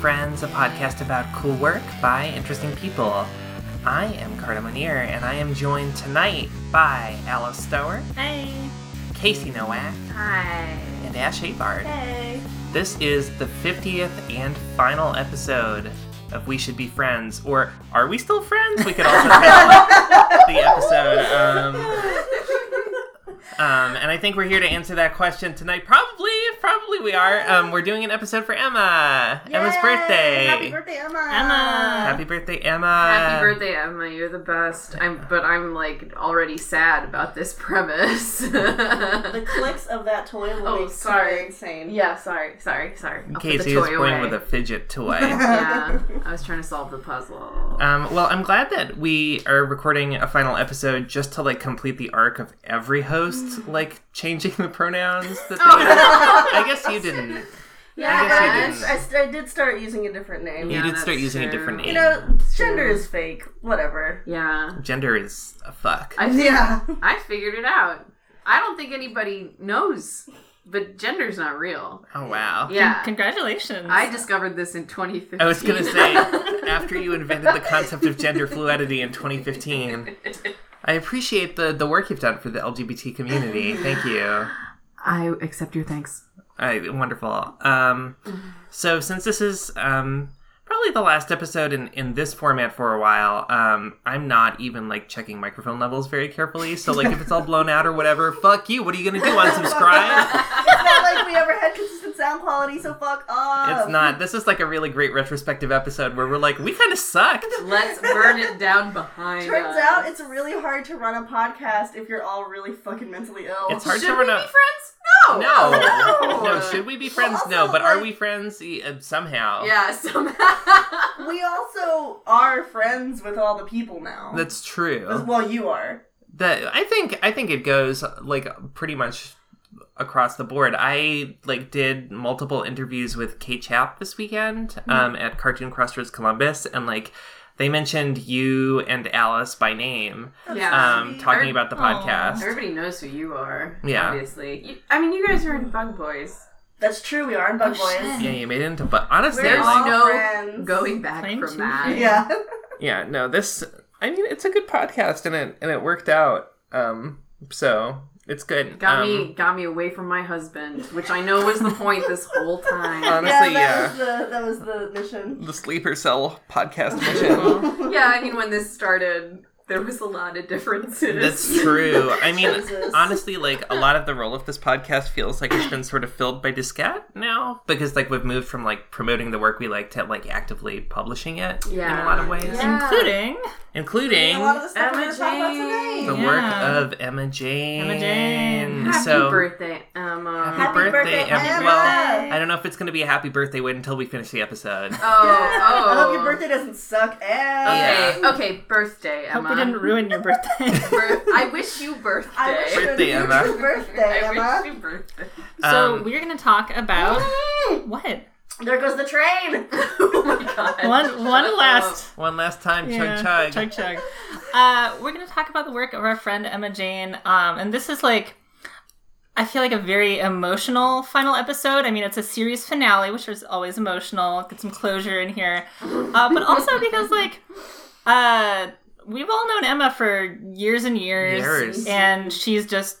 Friends, a podcast about cool work by interesting people. I am Carta Monir, and I am joined tonight by Alice Stoehr, Hey. Casey Nowak, Hi. and Ash Habard. Hey. This is the 50th and final episode of We Should Be Friends, or Are We Still Friends? We could also title the episode. Um, um, and I think we're here to answer that question tonight. Probably, probably we are. Um, we're doing an episode for Emma. Emma's birthday. Happy birthday, Emma! Emma. Happy birthday, Emma. Happy birthday, Emma. You're the best. I'm, but I'm like already sad about this premise. The clicks of that toy will Oh, be sorry. so insane. yeah, sorry, sorry, sorry. I'll put the Casey is toy playing away. with a fidget toy. yeah, I was trying to solve the puzzle. Um, well, I'm glad that we are recording a final episode just to like complete the arc of every host, like changing the pronouns. That oh, they I guess you didn't. Yeah, I guess you did, didn't. I, I did start using a different name. You Yeah, did start that's using a true. different name. You know, gender is fake. Whatever. yeah, Gender is a fuck. I Yeah. I figured it out. I don't think anybody knows, but gender's not real. oh wow. Yeah, Congratulations. I discovered this in 2015. I was gonna say after you invented the concept of gender fluidity in 2015. I appreciate the the work you've done for the LGBT community. Thank you. I accept your thanks. I, wonderful. Um, so since this is um, probably the last episode in, in this format for a while, um, I'm not even like checking microphone levels very carefully. So like if it's all blown out or whatever, fuck you. What are you gonna do? Unsubscribe? it's not like we ever had consistent sound quality, so fuck off. it's not. This is like a really great retrospective episode where we're like, we kind of sucked. Let's burn it down behind Turns us. out it's really hard to run a podcast if you're all really fucking mentally ill. It's hard Should to we run be a. friends? No. No, No. no. Should we be friends? also, no, but are we friends uh, somehow? Yeah, somehow. We also are friends with all the people now. that's true. well, you are. that I think I think it goes like pretty much across the board. I like did multiple interviews with Kate Chap this weekend um, at Cartoon Crossroads Columbus, and like they mentioned you and Alice by name, yeah. um, talking about the Aw. podcast. Everybody knows who you are. Yeah. Obviously. You, I mean, you guys are in Bug Boys. That's true. We are in Bug Oh, Boys. shit. Yeah, you made it into, but honestly, We're There's like, no friends. going back Claim from that. fame. Yeah. yeah, no, this. I mean, it's a good podcast, and it and it worked out. Um, so it's good. Got um, me, got me away from my husband, which I know was the point this whole time. Honestly, yeah, that yeah. was the that was the mission. The sleeper cell podcast mission. yeah, I mean, when this started, there was a lot of differences. That's true. I mean, Jesus. honestly, like a lot of the role of this podcast feels like it's been sort of filled by Diskette now because like we've moved from like promoting the work we like to like actively publishing it yeah. in a lot of ways, Yeah. Including including a lot of the Emma gonna talk about Jane. the today. work Yeah. of Emma Jane. Emma Jane. Happy so, birthday, Emma. Happy, Happy birthday, birthday, Emma. Emma. Well, I don't know if it's going to be a happy birthday. Wait until we finish the episode. Oh, I oh. hope your oh. birthday doesn't suck ass. Okay, Yeah. okay, birthday, Emma. We didn't ruin your birthday. Bir- I wish you birthday. I wish Birthday, a Emma. future birthday, I Emma. wish you birthday. so Um, we're gonna talk about what? there goes the train. oh my god. One one Shut last One last time, Yeah, chug chug. chug chug. Uh, we're gonna talk about the work of our friend Emma Jane, um, and this is like. I feel like a very emotional final episode. I mean, it's a series finale, which is always emotional. Get some closure in here, uh, but also because like uh, we've all known Emma for years and years, Years. and she's just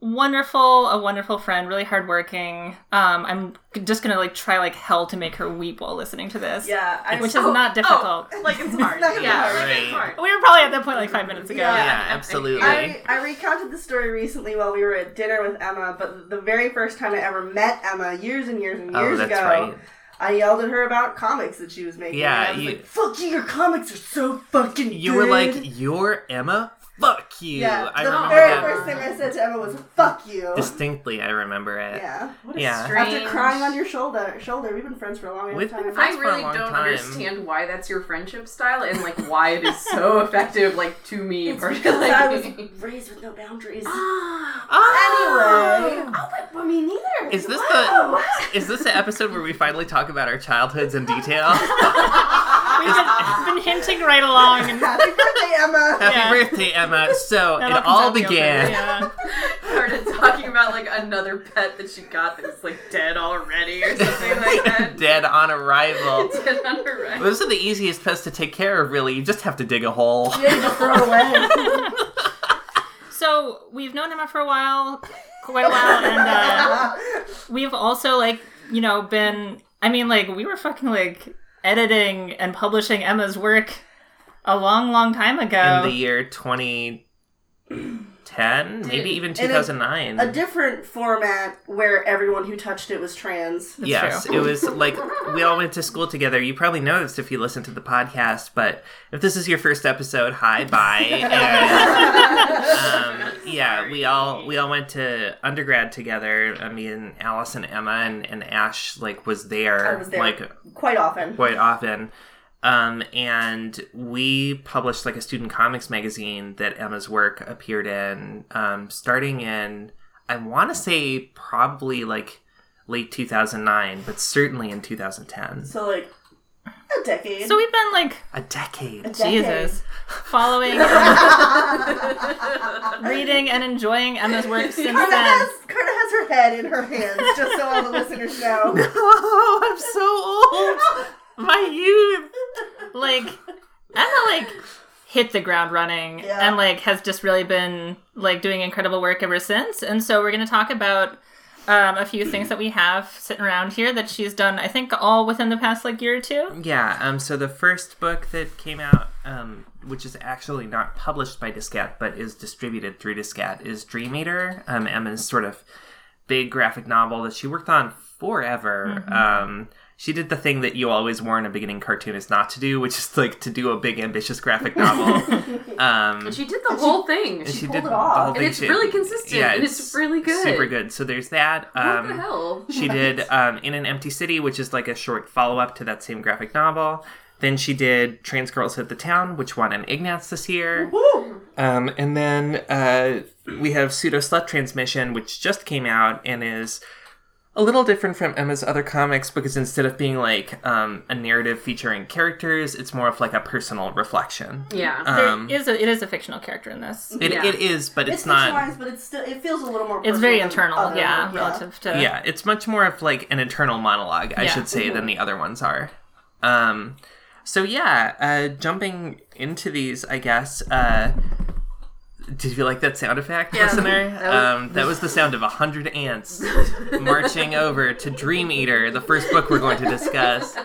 wonderful, a wonderful friend, really hardworking. Um, I'm just gonna like try like hell to make her weep while listening to this. Yeah, I which is Oh, not difficult. Oh, like it's hard. Not yeah, hard. like it's Right. hard. We were probably at that point like five minutes ago. Yeah. Yeah, absolutely. I, I recounted the story recently while we were at dinner with Emma, but the very first time I ever met Emma, years and years and Oh, years that's ago, right. I yelled at her about comics that she was making. Yeah, was you- like, "Fuck you! Your comics are so fucking." You were like, "You're Emma. Fuck you." "Yeah." I the remember very that first thing I said to Emma was, "Fuck you." distinctly. I remember it. yeah. What a Yeah. strange... After crying on your shoulder, shoulder, we've been friends for a long We've time. been I friends for a really long don't time. understand why that's your friendship style and like why it is so effective like to me It's personally. because I was raised with no boundaries. Oh. Anyway, oh, but, but me neither. Is this Wow. the is this the episode where we finally talk about our childhoods in detail? We've been, been hinting right along, and Happy birthday, Emma. Happy Yeah. birthday, Emma. So that it comes all out in the began. opening, Yeah. started talking about like another pet that she got that's like dead already or something like that. Dead on arrival. Dead on arrival. Those are the easiest pets to take care of, really. You just have to dig a hole. Yeah, just throw it away. So we've known Emma for a while, quite a while, and uh, we've also like you know been. I mean, like we were fucking like editing and publishing Emma's work a long, long time ago. In the year 2010, maybe even a- 2009. a different format where everyone who touched it was trans. That's yes, true. it was like we all went to school together. You probably know this if you listen to the podcast, but if this is your first episode, hi, bye. And, um, yeah, we all we all went to undergrad together. I mean, Alice and Emma and, and Ash like was there, I was there like quite often. quite often. Um, and we published like a student comics magazine that Emma's work appeared in, um, starting in, I want to say probably like late 2009, but certainly in 2010. So like a decade. so we've been like A decade. decade. Jesus following, reading, and enjoying Emma's work since Carter then. has, Carter has her head in her hands, just so all the listeners know. Oh, I'm so old. My youth. like Emma like hit the ground running Yeah. and like has just really been like doing incredible work ever since. And so we're gonna talk about um, a few things that we have sitting around here that she's done. I think all within the past like year or two. Yeah, um, so the first book that came out, um, which is actually not published by Diskette, but is distributed through Diskette, is Dream Eater, um, Emma's sort of big graphic novel that she worked on forever. Um, she did the thing that you always warn a beginning cartoonist not to do, which is like to do a big, ambitious graphic novel. um, And she did the whole thing. and she pulled did it the off. And it's She- really consistent. Yeah, and it's, really good. Super good. So there's that. Um, What the hell? she did um, In an Empty City, which is like a short follow up to that same graphic novel. Then she did Trans Girls Hit the Town, which won an Ignatz this year. Woo! Um, and then uh, we have Pseudo Slut Transmission, which just came out and is a little different from Emma's other comics because instead of being like um, a narrative featuring characters, it's more of like a personal reflection. Yeah. Um, there is a it is a fictional character in this. it, Yeah. it is, but it's, It's not. but it's still it feels a little more. It's very internal, other- yeah, relative to yeah, it's much more of like an internal monologue, I Yeah. should say, than the other ones are. Um, so yeah, uh, jumping into these, I guess. Uh, did you like that sound effect, Yeah. listener? That was- um, that was the sound of a hundred ants marching over to Dream Eater, the first book we're going to discuss.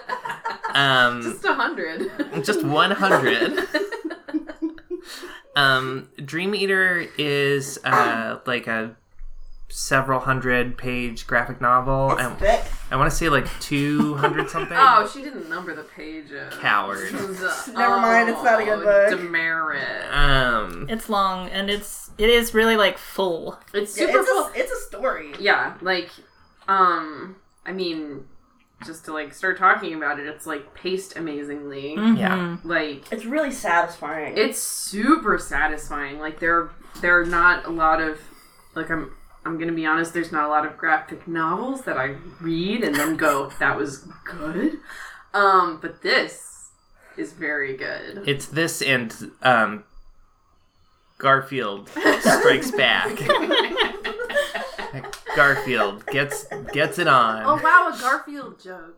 Um, Just a hundred. just 100 um dream eater is uh like a several hundred page graphic novel It's I, thick. I want to say like 200 something Oh, she didn't number the pages. Coward. Never mind, it's not a good book. Demerit. um it's long and it's it is really like full. It's Yeah, super it's full. a, it's a story. Yeah, like, um, I mean, just to like start talking about it, it's like paced amazingly. yeah Like, It's really satisfying. it's super satisfying. Like, there, there are not a lot of, like, I'm, I'm gonna be honest. There's not a lot of graphic novels that I read and then go, "That was good," um, but this is very good. it's this and um garfield strikes back garfield gets gets it on Oh wow, a Garfield joke.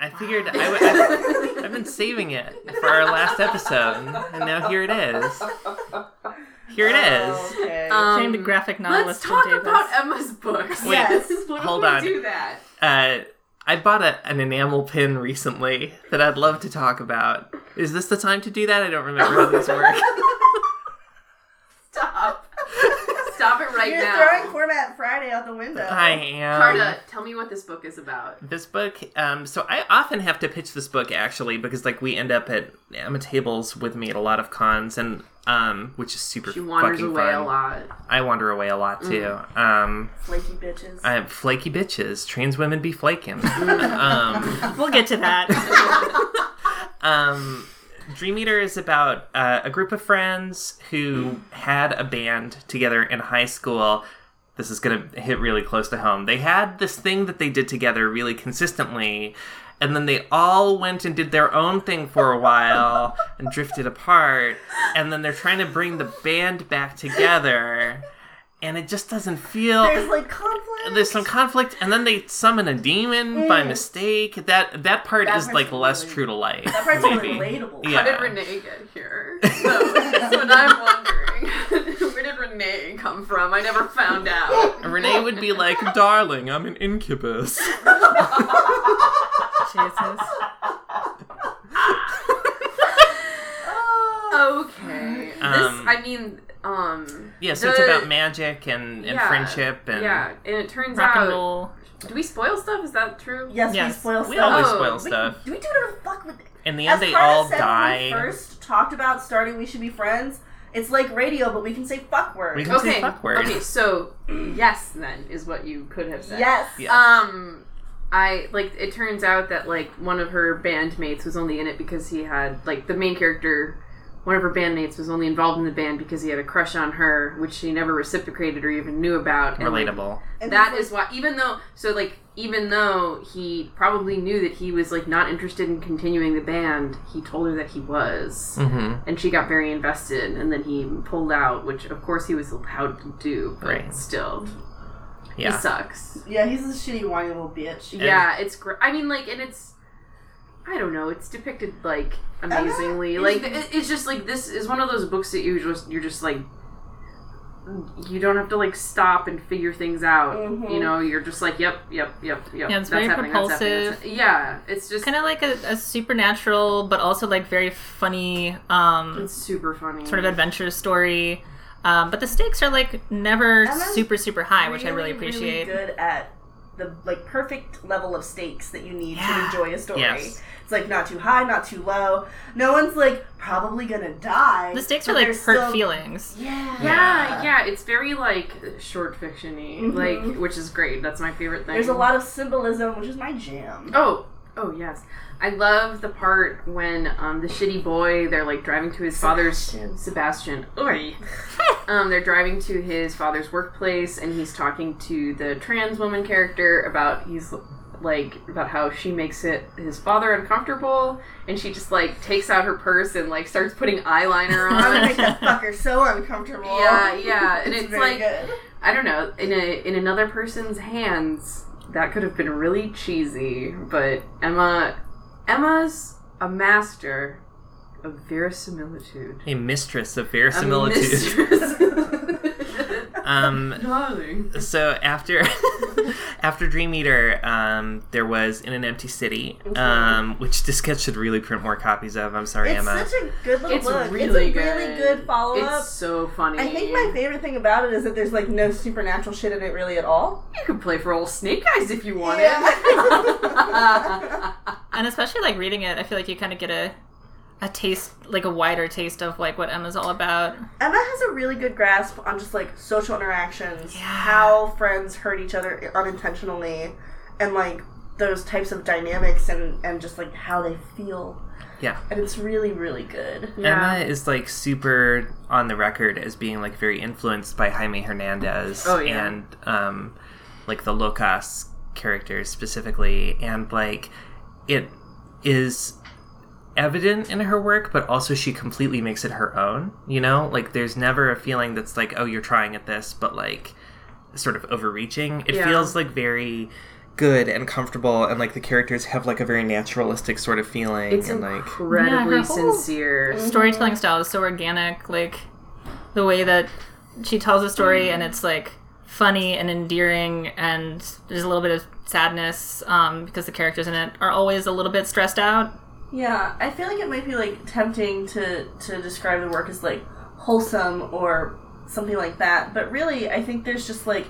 I figured I would. I've, I've been saving it for our last episode, and now here it is. Here it is. Okay. Um, Famed graphic Let's novelist talk Jim Davis. about Emma's books. Wait, Yes. what if hold we on. do that? Uh, I bought a, an enamel pin recently that I'd love to talk about. Is this the time to do that? I don't remember how these work. Stop. Stop it right now. You're throwing Format Friday out the window. I am. Carta, tell me what this book is about. This book, um, so I often have to pitch this book actually because like we end up at Emma tables with me at a lot of cons and um, which is super She wanders fucking away fun. a lot. I wander away a lot too. Um, Flaky bitches. I have flaky bitches. Trans women be flaking. um, We'll get to that. um, Dream Eater is about uh, a group of friends who had a band together in high school. This is going to hit really close to home. They had this thing that they did together really consistently, and then they all went and did their own thing for a while and drifted apart, and then they're trying to bring the band back together. and it just doesn't feel. There's like conflict. there's some conflict, and then they summon a demon mm. by mistake. That that part That is part's like less true to life. That part's maybe. relatable. Yeah. How did Renee get here? So, that's what I'm wondering. Where did Renee come from? I never found out. Renee would be like, "Darling, I'm an incubus." Jesus. Okay. Um, this, I mean, um. Yeah, so the- it's about magic and, and yeah, friendship and yeah, and it turns Rock out. and roll. Do we spoil stuff? Is that true? Yes, Yes. we spoil we stuff. We always Oh, spoil We- stuff. do we do whatever the fuck with it? In the As end, they Carter all said When die. we first talked about starting We Should Be Friends. It's like radio, but we can say fuck words. We can say Okay. fuck word. Okay, so yes, then is what you could have said. Yes. Yes. Um, I like. It turns out that like one of her bandmates was only in it because he had like the main character. One of her bandmates was only involved in the band because he had a crush on her, which she never reciprocated or even knew about. and, Relatable. And that he's is why even though so like even though he probably knew that he was like not interested in continuing the band he told her that he was hmm and she got very invested and then he pulled out which of course he was allowed to do but Right. still he sucks Yeah, he's a shitty whiny little bitch. yeah it's great i mean like and it's i don't know it's depicted like amazingly is- like it, it's just like this is one of those books that you just you're just like you don't have to like stop and figure things out Mhm. you know you're just like yep yep yep yep Yeah, it's that's very happening, that's happening, propulsive. that's happening. yeah it's just Kind of like a, a supernatural, but also like very funny, um, it's super funny sort of adventure story. Um, but the stakes are like never Emma's super super high, which I really appreciate. good at the like perfect level of stakes that you need Yeah. to enjoy a story. Yes. It's like not too high, not too low. No one's like probably gonna die. the stakes are like hurt still- feelings. Yeah. yeah yeah it's very like short fictiony Mhm. like which is great that's my favorite thing There's a lot of symbolism, which is my jam. Oh, oh yes. I love the part when um, the shitty boy they're like driving to his father's Sebastian. Oi. um, they're driving to his father's workplace and he's talking to the trans woman character about he's like about how she makes it his father uncomfortable and she just like takes out her purse and like starts putting eyeliner I'm gonna on. make that fucker so uncomfortable. yeah, yeah, and It's, it's, very like good. I don't know. In a in another person's hands, that could have been really cheesy. But Emma, Emma's a master of verisimilitude. A mistress of A verisimilitude. mistress. Um, Darling. so after after Dream Eater, um, there was In an Empty City, um, which Diskette should really print more copies of. I'm sorry, It's Emma. It's such a good little It's book. really it's a good. really good follow up. It's so funny. I think my favorite thing about it is that there's like no supernatural shit in it really at all. you could play for old Snake Eyes if you wanted. Yeah. And especially like reading it, I feel like you kind of get a a taste, like a wider taste of like what Emma's all about. Emma has a really good grasp on just like social interactions, Yeah. how friends hurt each other unintentionally, and like those types of dynamics and and just like how they feel. Yeah. And it's really really good. Emma is like super on the record as being like very influenced by Jaime Hernandez Oh, yeah. and um, like the Locas characters specifically, and like it is evident in her work, but also she completely makes it her own. You know, like there's never a feeling that's like, oh, you're trying at this, but like sort of overreaching. It Yeah. feels like very good and comfortable, and like the characters have like a very naturalistic sort of feeling, It's and like incredibly Yeah, her whole- sincere. Storytelling style is so organic, like the way that she tells a story and it's like funny and endearing and there's a little bit of sadness um, because the characters in it are always a little bit stressed out. Yeah, I feel like it might be like tempting to to describe the work as like wholesome or something like that, but really I think there's just like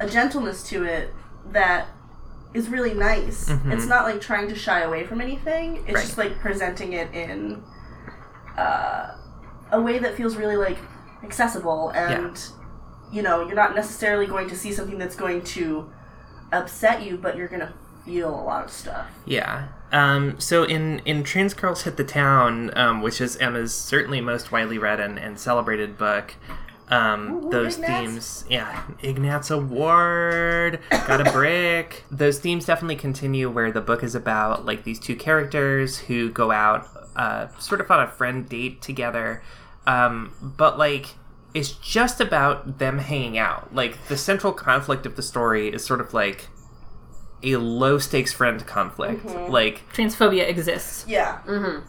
a gentleness to it that is really nice. Mhm. It's not like trying to shy away from anything. It's Right. just like presenting it in uh, a way that feels really like accessible and you know, you're not necessarily going to see something that's going to upset you, but you're going to feel a lot of stuff. Yeah. Um, so in in Trans Girls Hit the Town, um, which is Emma's certainly most widely read and, and celebrated book, um, Ooh, those Ignatz. themes, yeah, Ignatz Award, got a brick. Those themes definitely continue where the book is about like these two characters who go out, uh, sort of on a friend date together, um, but like it's just about them hanging out. Like the central conflict of the story is sort of like a low stakes friend conflict. Like Transphobia exists. Yeah.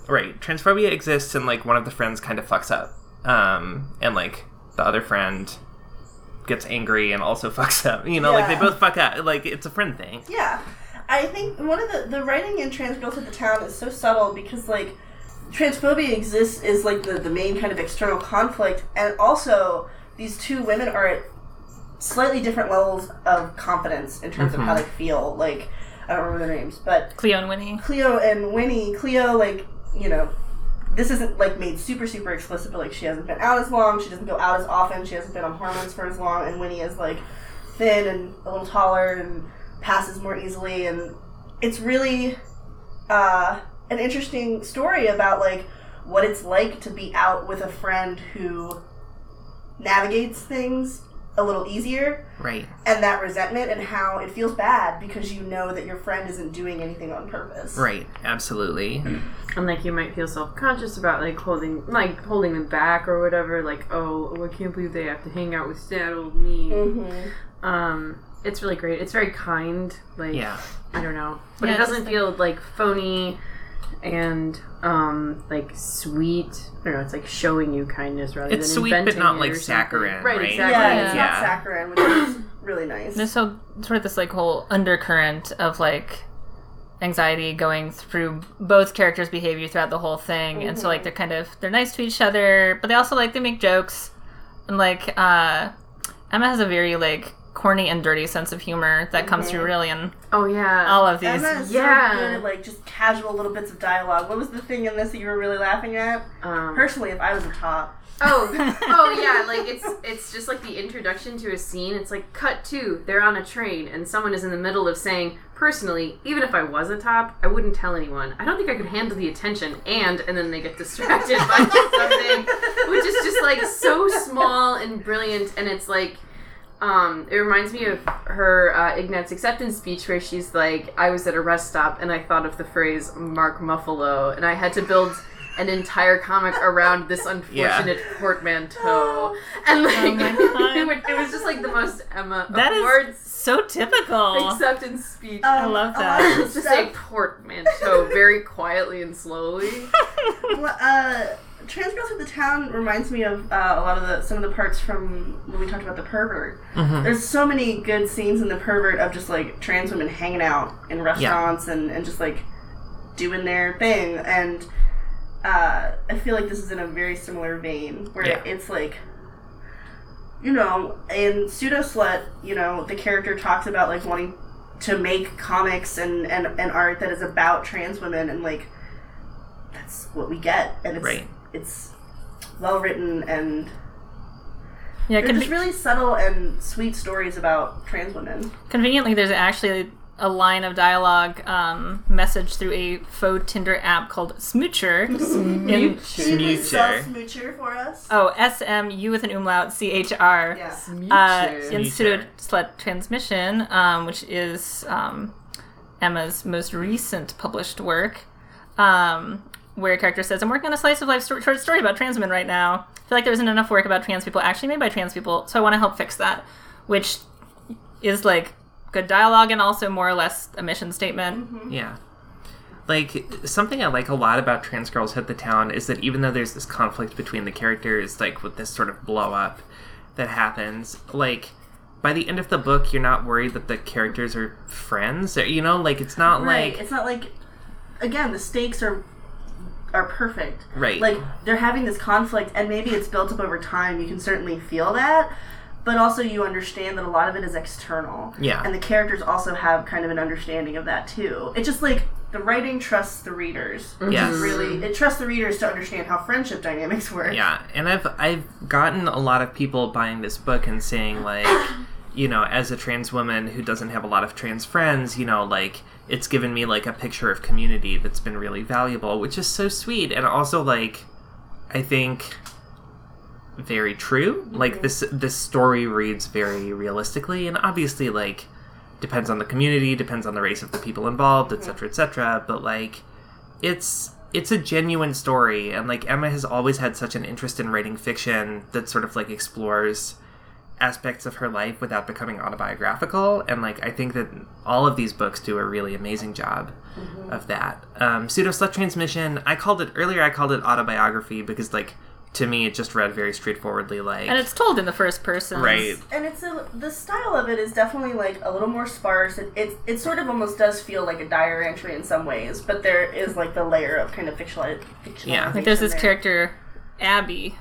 right, transphobia exists and like one of the friends kind of fucks up. Um and like the other friend gets angry and also fucks up. You know, like they both fuck up. Like it's a friend thing. Yeah. I think one of the the writing in Trans Girls Hit the Town is so subtle because like transphobia exists is like the, the main kind of external conflict and also these two women are at slightly different levels of confidence in terms of how they feel. Like I don't remember their names, but Cleo and Winnie. Cleo and Winnie, Cleo, like, you know, this isn't like made super, super explicit, but like she hasn't been out as long, she doesn't go out as often, she hasn't been on hormones for as long, and Winnie is like thin and a little taller and passes more easily, and it's really uh, an interesting story about like what it's like to be out with a friend who navigates things a little easier Right. and that resentment and how it feels bad because you know that your friend isn't doing anything on purpose. Right. Absolutely. And like you might feel self conscious about like holding like holding them back or whatever. Like oh, oh, I can't believe they have to hang out with sad old me. Mm-hmm. Um, it's really great. It's very kind. Like Yeah. I don't know, but Yeah, it doesn't feel like phony and um like sweet. I don't know. It's like showing you kindness rather It's than sweet, but inventing not it like or something. saccharine, Right, right? exactly. Yeah, it's Yeah. not saccharine, which is really nice. There's so sort of this like whole undercurrent of like anxiety going through both characters' behavior throughout the whole thing, and so like they're kind of they're nice to each other, but they also like they make jokes, and like uh, Emma has a very like corny and dirty sense of humor that comes through really in Oh yeah. all of these. Emma Yeah. so good at like just casual little bits of dialogue. What was the thing in this that you were really laughing at? Um, Personally, if I was a top, Oh, oh yeah, like it's it's just like the introduction to a scene. It's like cut to they're on a train and someone is in the middle of saying, "Personally, even if I was a top, I wouldn't tell anyone. I don't think I could handle the attention." And and then they get distracted by something, which is just like so small and brilliant. And it's like, um, it reminds me of her uh, Ignatz acceptance speech where she's like, "I was at a rest stop and I thought of the phrase Mark Muffalo, and I had to build." An entire comic around this unfortunate portmanteau, and like Oh it, it was just like the most Emma of That is words so typical. acceptance speech. I love that. lot Just the say portmanteau very quietly and slowly. well, uh, Trans Girls Hit the Town reminds me of uh, a lot of the some of the parts from when we talked about the pervert. There's so many good scenes in the pervert of just like trans women hanging out in restaurants and, and just like doing their thing and uh, I feel like this is in a very similar vein where Yeah. it's like you know in pseudo slut you know the character talks about like wanting to make comics and, and, and art that is about trans women and like that's what we get and it's Right. It's well written and yeah, they're just really subtle and sweet stories about trans women conveniently, there's actually a line of dialogue um, message through a faux Tinder app called Smoocher. in, Can you Smoocher. smoocher for us oh, S M U with an umlaut C H R. yeah uh, Smoocher. in Smoocher. Slut Transmission, um, which is um, Emma's most recent published work, um, where a character says, I'm working on a slice of life sto- short story about trans women right now. I feel like there isn't enough work about trans people actually made by trans people, so I want to help fix that. Which is like good dialogue and also more or less a mission statement. Mm-hmm. Yeah. Like something I like a lot about Trans Girls Hit the Town is that even though there's this conflict between the characters, like with this sort of blow up that happens, like by the end of the book, you're not worried that the characters are friends. Or, you know, like it's not right like it's not like again the stakes are are perfect. Right. like they're having this conflict and maybe it's built up over time. You can certainly feel that. But also you understand that a lot of it is external. Yeah. and the characters also have kind of an understanding of that too. It's just like the writing trusts the readers. Which Yes. really it trusts the readers to understand how friendship dynamics work. Yeah, and I've I've gotten a lot of people buying this book and saying like, you know, as a trans woman who doesn't have a lot of trans friends, you know, like it's given me like a picture of community that's been really valuable, which is so sweet and also like I think very true. Like mhm. this this story reads very realistically and obviously like depends on the community, depends on the race of the people involved, etc., etc., but like it's it's a genuine story and like Emma has always had such an interest in writing fiction that sort of like explores aspects of her life without becoming autobiographical and like I think that all of these books do a really amazing job of that. Um, Pseudo Slut Transmission, I called it earlier I called it autobiography because like to me it just read very straightforwardly like And it's told in the first person. right and it's a, the style of it is definitely like a little more sparse. It, it it sort of almost does feel like a diary entry in some ways, but there is like the layer of kind of fictionalized. Yeah. Like there's this there. character, Abby,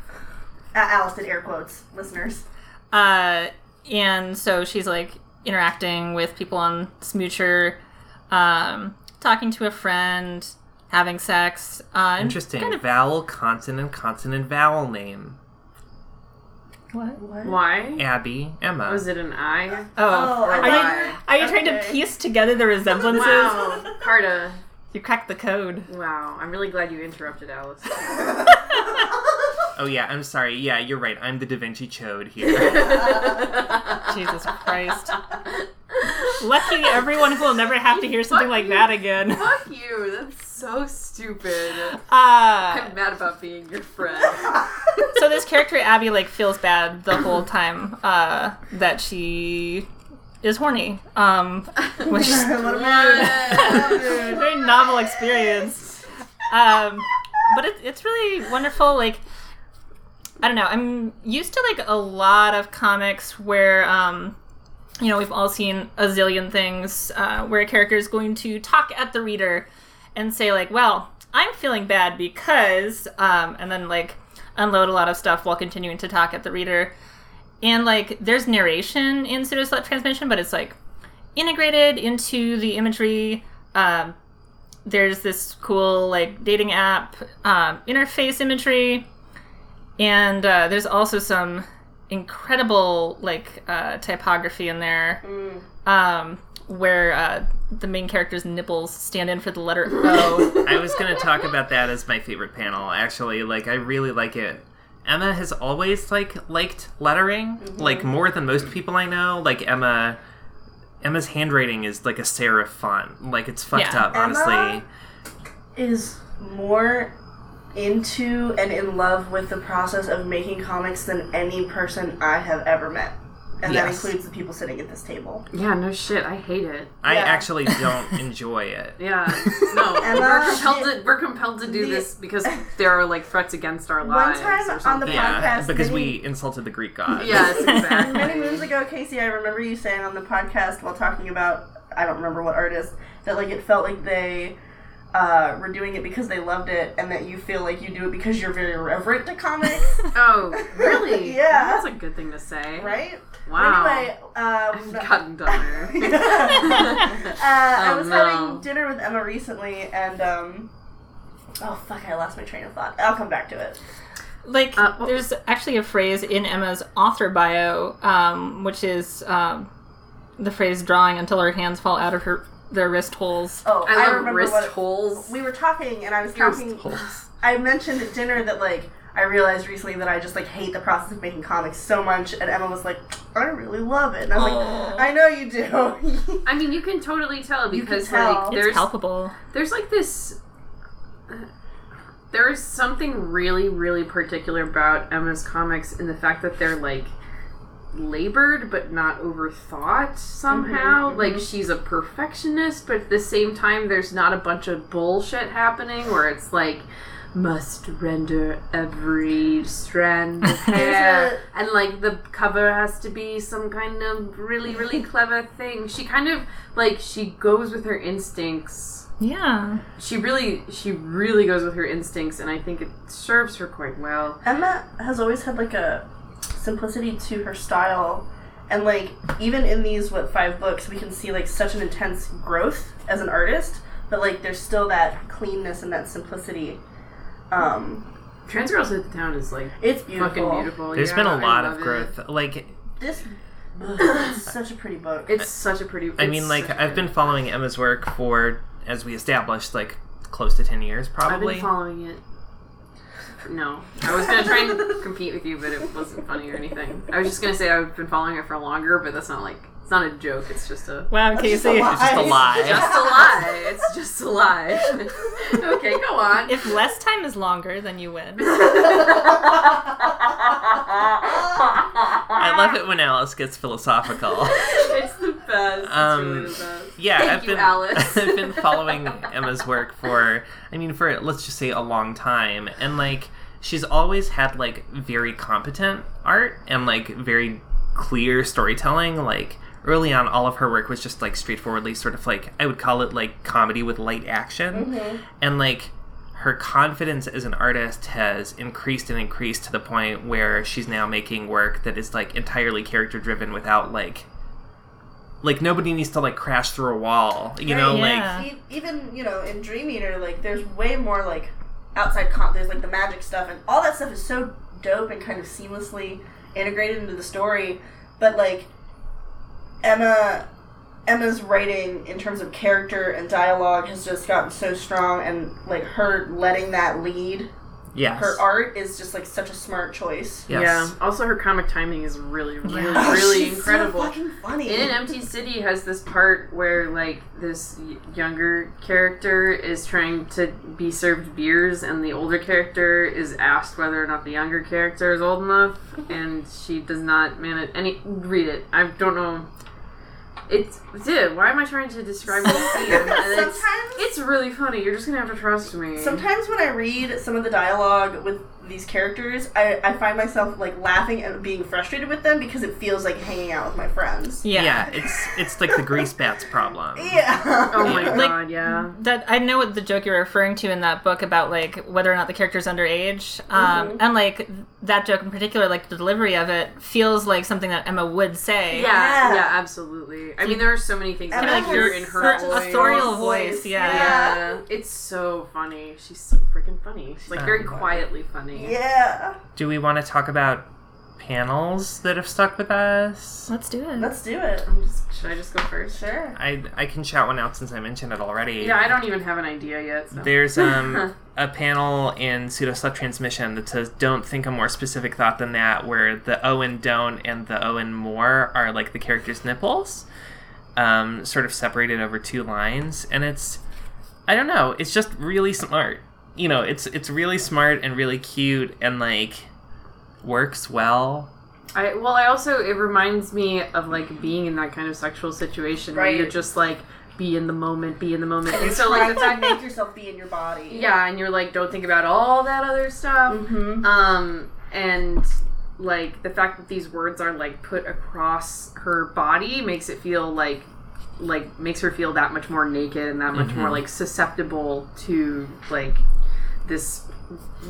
Uh, Alice did air quotes, listeners. Uh, and so she's like interacting with people on Smoocher, um, talking to a friend, having sex. Uh, interesting kind of- vowel consonant consonant vowel name what? What? Why? Abby Emma Was it an I? Oh, Oh, I are you, why? are you trying to piece together the resemblances? Wow, Carta. You cracked the code. Wow, I'm really glad you interrupted Alice. Oh yeah, I'm sorry. Yeah, you're right. I'm the Da Vinci Chode here. Jesus Christ. Lucky everyone who will never have to hear something Fuck like you. that again. Fuck you. That's so stupid. Uh, I'm mad about being your friend. so this character Abby like feels bad the whole time uh, that she is horny, um, which is Let him a very novel experience. Um, but it, it's really wonderful. Like I don't know, I'm used to like a lot of comics where. Um, you know, we've all seen a zillion things uh, where a character is going to talk at the reader and say, like, well, I'm feeling bad because, um, and then, like, unload a lot of stuff while continuing to talk at the reader. And, like, there's narration in pseudo slut transmission, but it's, like, integrated into the imagery. Um, there's this cool, like, dating app um, interface imagery. And uh, there's also some incredible like uh, typography in there, um, where uh, the main character's nipples stand in for the letter O. I was gonna talk about that as my favorite panel. Actually, like I really like it. Emma has always like liked lettering, like more than most people I know. Like Emma, Emma's handwriting is like a serif font. Like it's fucked Yeah. up, honestly. Emma? is more into and in love with the process of making comics than any person I have ever met. And that includes the people sitting at this table. Yeah, no shit. I hate it. I Yeah. actually don't enjoy it. Yeah, no, Emma, we're compelled the- to we're compelled to do the- this because there are like threats against our lives. One time on the something. Yeah, podcast, because many- we insulted the Greek god. Yes, exactly. Many moons ago, Casey, I remember you saying on the podcast while talking about I don't remember what artist that like it felt like they uh, were doing it because they loved it, and that you feel like you do it because you're very reverent to comics, Oh, really? Yeah. That's a good thing to say. right? Wow. Anyway, um, I've gotten dumber. uh, I Oh, was no. having dinner with Emma recently, and um, oh fuck, I lost my train of thought. I'll come back to it. like, Uh, well- there's actually a phrase in Emma's author bio, um, which is um, the phrase "drawing until her hands fall out of her their wrist holes." Oh, I love remember wrist what holes. we were talking, and I was Wrist talking. holes. I mentioned at dinner that like I realized recently that I just like hate the process of making comics so much, and Emma was like, "I really love it," and I was Aw. like, "I know you do." I mean, you can totally tell because tell. like there's It's palpable. there's like this there is something really really particular about Emma's comics in the fact that they're like labored but not overthought somehow. Mhm, like she's a perfectionist but at the same time there's not a bunch of bullshit happening where it's like must render every strand of hair and like the cover has to be some kind of really really clever thing. She kind of like she goes with her instincts. Yeah. she really she really goes with her instincts and i think it serves her quite well. Emma has always had like a simplicity to her style. And like even in these what five books, we can see like such an intense growth as an artist, but like there's still that cleanness and that simplicity. Um, trans girls hit the town is like it's beautiful. fucking beautiful There's Yeah, been a lot love of it. growth. Like, This it's such a pretty book. it's such a pretty I mean, like such a I've been good- following Emma's work for, as we established, like close to ten years, i've probably. been following it no i was gonna try and compete with you but it wasn't funny or anything i was just gonna say i've been following it for longer but that's not like it's not a joke. It's just a Wow, That's just a Casey. lie. It's just a lie. just a lie. It's just a lie. okay, go on. If less time is longer, then you win. I love it when Alice gets philosophical. it's the best. It's Um, really the best. Yeah, Thank I've you, been Alice. I've been following Emma's work for I mean for let's just say a long time. And like she's always had like very competent art and like very clear storytelling. Like early on all of her work was just like straightforwardly sort of like I would call it like comedy with light action. Mm-hmm. And like her confidence as an artist has increased and increased to the point where she's now making work that is like entirely character driven without like like nobody needs to like crash through a wall you know Right, like yeah. E- even you know in Dream Eater, like there's way more like outside con. There's like the magic stuff, and all that stuff is so dope and kind of seamlessly integrated into the story. But like Emma, Emma's writing in terms of character and dialogue has just gotten so strong, and like her letting that lead yes her art is just like such a smart choice. Yes. Yeah. Also, her comic timing is really, really, Oh, really she's incredible. So fucking funny. In an Empty City has this part where like this younger character is trying to be served beers, and the older character is asked whether or not the younger character is old enough, and she does not manage. Any read it. I don't know. It's dude. Why am I trying to describe the scene? it's, Sometimes- it's really funny. You're just gonna have to trust me. Sometimes when I read some of the dialogue with these characters, I, I find myself like laughing and being frustrated with them because it feels like hanging out with my friends. Yeah. yeah it's it's like the grease bats problem Yeah. Oh my Like- god, yeah. That I know what the joke you're referring to in that book about like whether or not the character's underage, um, Mhm. and like that joke in particular, like the delivery of it feels like something that Emma would say. Yeah, Yeah. yeah, absolutely. I mean, there are so many things that Emma I has hear in her such voice. authorial voice, yeah. Yeah, it's so funny. She's so freaking funny. She's like very quietly funny. Yeah. do we want to talk about panels that have stuck with us Let's do it. Let's do it. I'm just, should I just go first? Sure. I I can shout one out since I mentioned it already Yeah, I don't even have an idea yet. So. There's um a panel in Pseudo Slut Transmission that says "Don't think a more specific thought than that," where the "oh" and "don't" and the "oh" and "more" are like the character's nipples, um, sort of separated over two lines, and it's I don't know, it's just really smart. You know, it's it's really smart and really cute and like works well. I well, I also it reminds me of like being in that kind of sexual situation where you're just like be in the moment, be in the moment, and so like trying the to fact make yourself be in your body. yeah, and you're like don't think about all that other stuff. Mm-hmm. Um, and like the fact that these words are like put across her body makes it feel like like makes her feel that much more naked and that much more mm-hmm. like susceptible to like this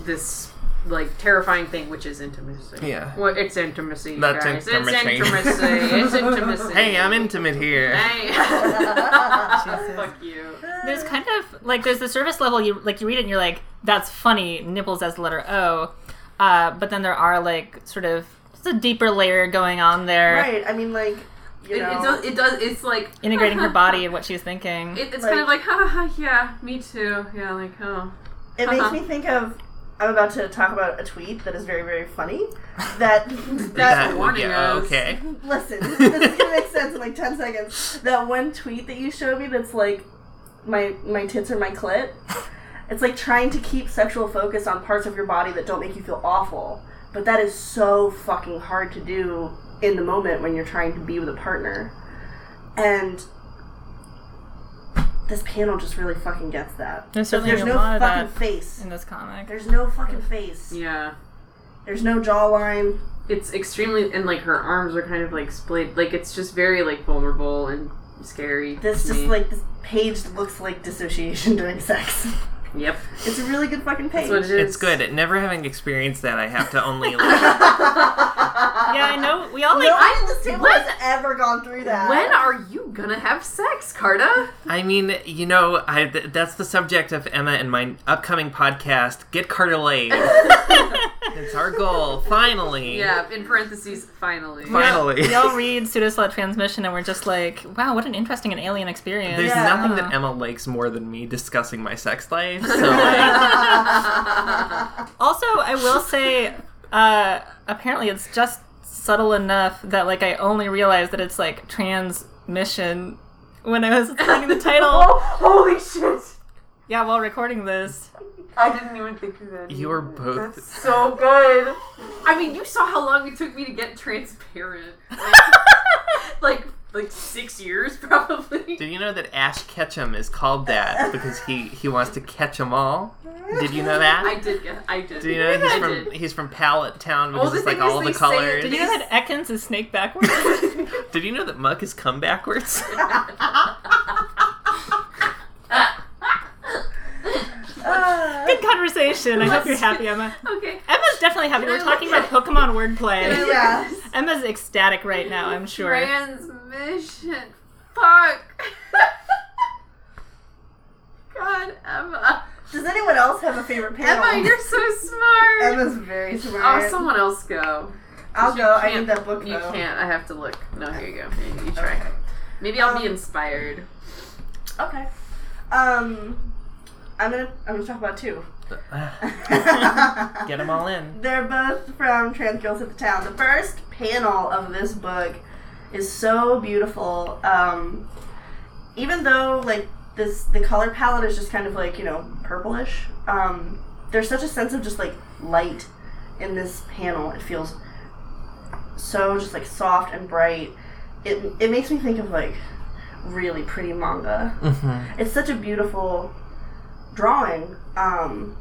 this like terrifying thing which is intimacy. Yeah. Well, it's intimacy. That's guys. intimacy. It's intimacy. It's intimacy. Hey, I'm intimate here. Hey. Fuck you. There's kind of like there's the service level you like you read it and you're like that's funny nipples as the letter O, uh, but then there are like sort of it's a deeper layer going on there, Right. I mean, like, you It, know. it does. It does. It's like integrating her body and what she's thinking. It, it's Like- kind of like, ha, ha, ha, yeah, me too. Yeah, like, oh. It makes me think of. I'm about to talk about a tweet that is very, very funny. That that, That- warning yeah, us. okay. listen, this is gonna make sense in like ten seconds. That one tweet that you showed me that's like my my tits are my clit. It's like trying to keep sexual focus on parts of your body that don't make you feel awful. But that is so fucking hard to do in the moment when you're trying to be with a partner. And this panel just really fucking gets that. There's So certainly there's a no lot of fucking that face. in this comic. There's no fucking face. Yeah. There's no jawline. It's extremely, and like her arms are kind of like splayed. Like, it's just very like vulnerable and scary. This to just me. like this page looks like dissociation during sex. Yep. It's a really good fucking page. That's what it is. It's good. Never having experienced that, I have to only like Yeah, I know. We all like. no one at this table When- has ever gone through that. When are you gonna have sex, Carta? I mean, you know, I th- that's the subject of Emma and my upcoming podcast, Get Carter Laid. it's our goal, finally. Yeah, in parentheses, finally. Finally. we all read pseudo slut transmission and we're just like, wow, what an interesting and alien experience. There's Yeah. nothing that Emma likes more than me discussing my sex life. So, Also, I will say, uh, apparently it's just subtle enough that like I only realized that it's like transmission when I was finding the title. Oh, holy shit! Yeah, while recording this. I didn't even think of that. You were both- That's so good. I mean, you saw how long it took me to get transparent. Like, like, like six years, probably. Did you know that Ash Ketchum is called that because he he wants to catch them all? Did you know that? I did get. I did. Do you know he's I from did. he's from Pallet Town because the it's like all the colors. Did you know that Ekans is snake backwards? Did you know that Muk is come backwards? Good conversation. I hope you're happy, Emma. Okay. Emma's definitely happy. We're talking about Pokemon wordplay. yeah. Emma's ecstatic right now, I'm sure. Transmission. Fuck. God, Emma. Does anyone else have a favorite panel? Emma, you're so smart. Emma's very smart. Oh, someone else go. I'll go. I can't- need that book You though. can't. I have to look. No, here you go. Here, you try. Okay. Maybe I'll be Um, inspired. Okay. Um, I'm gonna I'm gonna talk about two. Get them all in. They're both from Trans Girls Hit the Town. The first panel of this book is so beautiful. Um, even though like this, the color palette is just kind of like you know purplish. Um, there's such a sense of just like light in this panel. It feels so just like soft and bright. It it makes me think of like really pretty manga hmm it's such a beautiful drawing um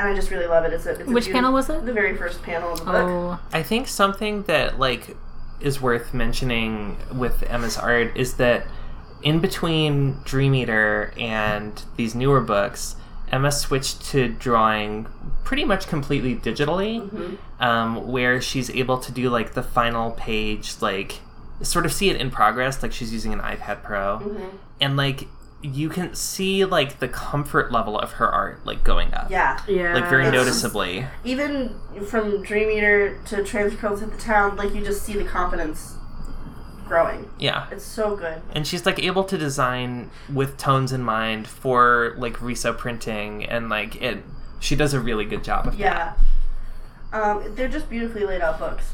and i just really love it it's a, it's a Which beauti- panel was it? the very first panel of the book Oh. I think something that like is worth mentioning with Emma's art is that in between Dream Eater and these newer books, Emma switched to drawing pretty much completely digitally, um, where she's able to do like the final page, like sort of see it in progress, like she's using an iPad Pro, and like you can see like the comfort level of her art like going up, yeah. Yeah. like very It's- noticeably. even from dream eater to trans girls hit the town like you just see the confidence growing. Yeah. it's so good. And she's like able to design with tones in mind for like riso printing and like it she does a really good job of that. Yeah um, they're just beautifully laid out books.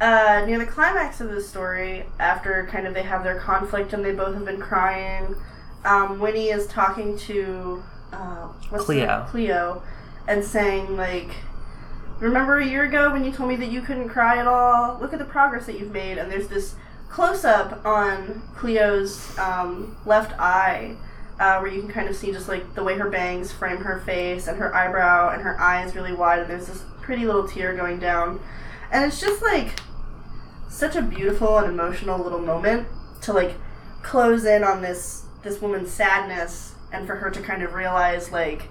Uh, near the climax of the story after kind of they have their conflict and they both have been crying um, winnie is talking to uh, Cleo. cleo and saying like remember a year ago when you told me that you couldn't cry at all? Look at the progress that you've made. And there's this close-up on cleo's um, left eye uh, where you can kind of see just like the way her bangs frame her face and her eyebrow and her eyes really wide and there's this pretty little tear going down. And it's just like such a beautiful and emotional little moment to like close in on this this woman's sadness and for her to kind of realize like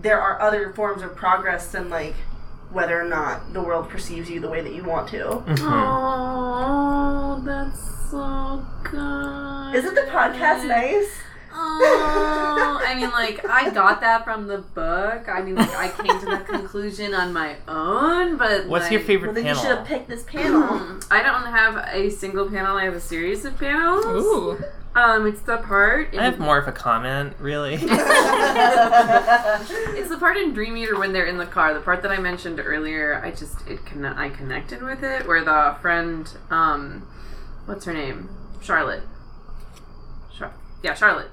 there are other forms of progress than like whether or not the world perceives you the way that you want to. Mhm. Oh, that's so good. Isn't the podcast nice? Oh, I mean, like I got that from the book. I mean, like I came to the conclusion on my own. But what's like, your Well, favorite then you should have picked this panel. I don't have a single panel. I have a series of panels. Ooh. Um, it's the part. In, i have more of a comment really It's the part in Dream Eater when they're in the car. The part that I mentioned earlier. I just it conne- I connected with it where the friend, um, what's her name, Charlotte. Char- yeah, Charlotte.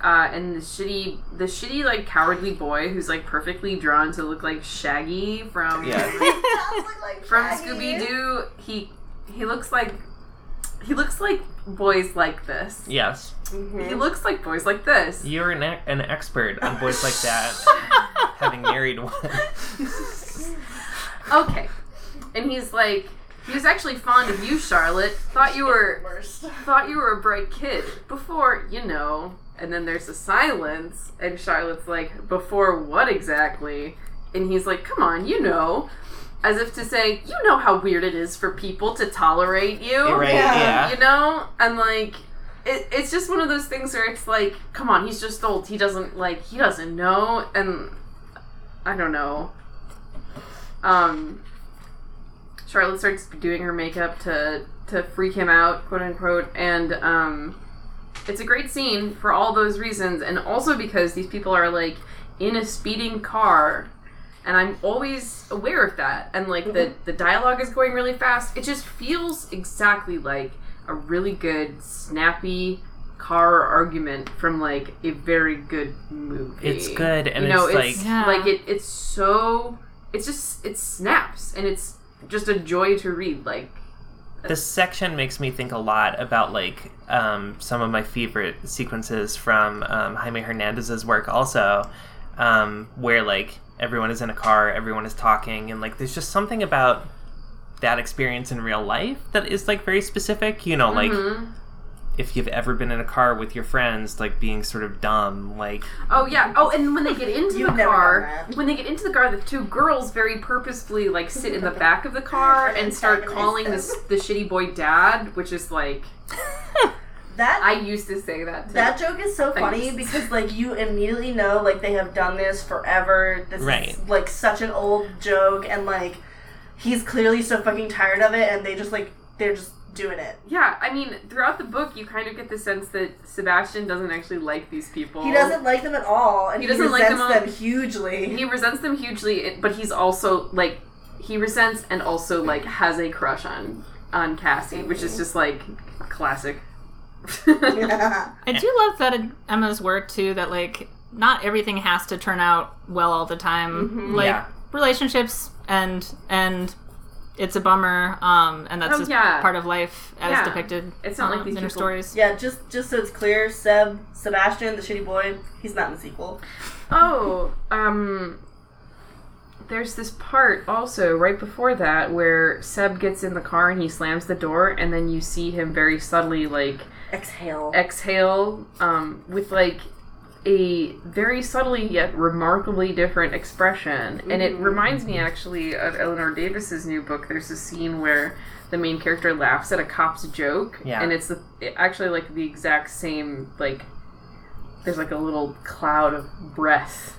Uh, and the shitty, the shitty like cowardly boy who's like perfectly drawn to look like Shaggy from Yeah. from Scooby Doo. He he looks like he looks like boys like this. yes mm-hmm. He looks like boys like this. you're an, e- an expert on boys like that having married one Okay. And he's like, he was actually fond of you, Charlotte. Thought you were thought you were a bright kid before, you know. And then there's a silence, and Charlotte's like, before what exactly? And he's like, come on, you know. As if to say, you know how weird it is for people to tolerate you. right Yeah. yeah, You know? And like, it, it's just one of those things where it's like, come on, he's just old. He doesn't, like, he doesn't know. And I don't know. Um, Charlotte starts doing her makeup to to freak him out, quote unquote, and um, it's a great scene for all those reasons, and also because these people are like in a speeding car, and I'm always aware of that. And like the the dialogue is going really fast. It just feels exactly like a really good snappy car argument from like a very good movie. It's good, and you know, it's, it's like Yeah. like it. It's so. It's just it snaps, and it's just a joy to read. Like this section makes me think a lot about like um, some of my favorite sequences from um, Jaime Hernandez's work, also, um, where like everyone is in a car, everyone is talking, and like there's just something about that experience in real life that is like very specific. You know, like Mhm. if you've ever been in a car with your friends, like being sort of dumb, like Oh yeah. Oh, and when they get into the car, when they get into the car, the two girls very purposefully like sit in the back of the car and start calling this the shitty boy dad, which is like That I used to say that. To that joke is so funny because like you immediately know like they have done this forever. This Right. is like such an old joke and like he's clearly so fucking tired of it and they just like they're just doing it. Yeah, I mean, throughout the book, you kind of get the sense that Sebastian doesn't actually like these people. He doesn't like them at all and He he, doesn't like resents them all- them hugely. He resents them hugely, but he's also like he resents and also like has a crush on on Cassie, which is just like classic. I do love that in Emma's work too. That like not everything has to turn out well all the time. Like Yeah. relationships and and it's a bummer. Um, and that's Oh, just yeah. part of life as Yeah. depicted. It's not like um, these in people- stories. yeah, just just so it's clear, Seb Sebastian, the shitty boy, he's not in the sequel. Oh, um, there's this part also right before that where Seb gets in the car and he slams the door, and then you see him very subtly like Exhale. exhale, um, with like a very subtly yet remarkably different expression. And it reminds me actually of Eleanor Davis's new book. There's a scene where the main character laughs at a cop's joke, Yeah. and it's the actually like the exact same like there's like a little cloud of breath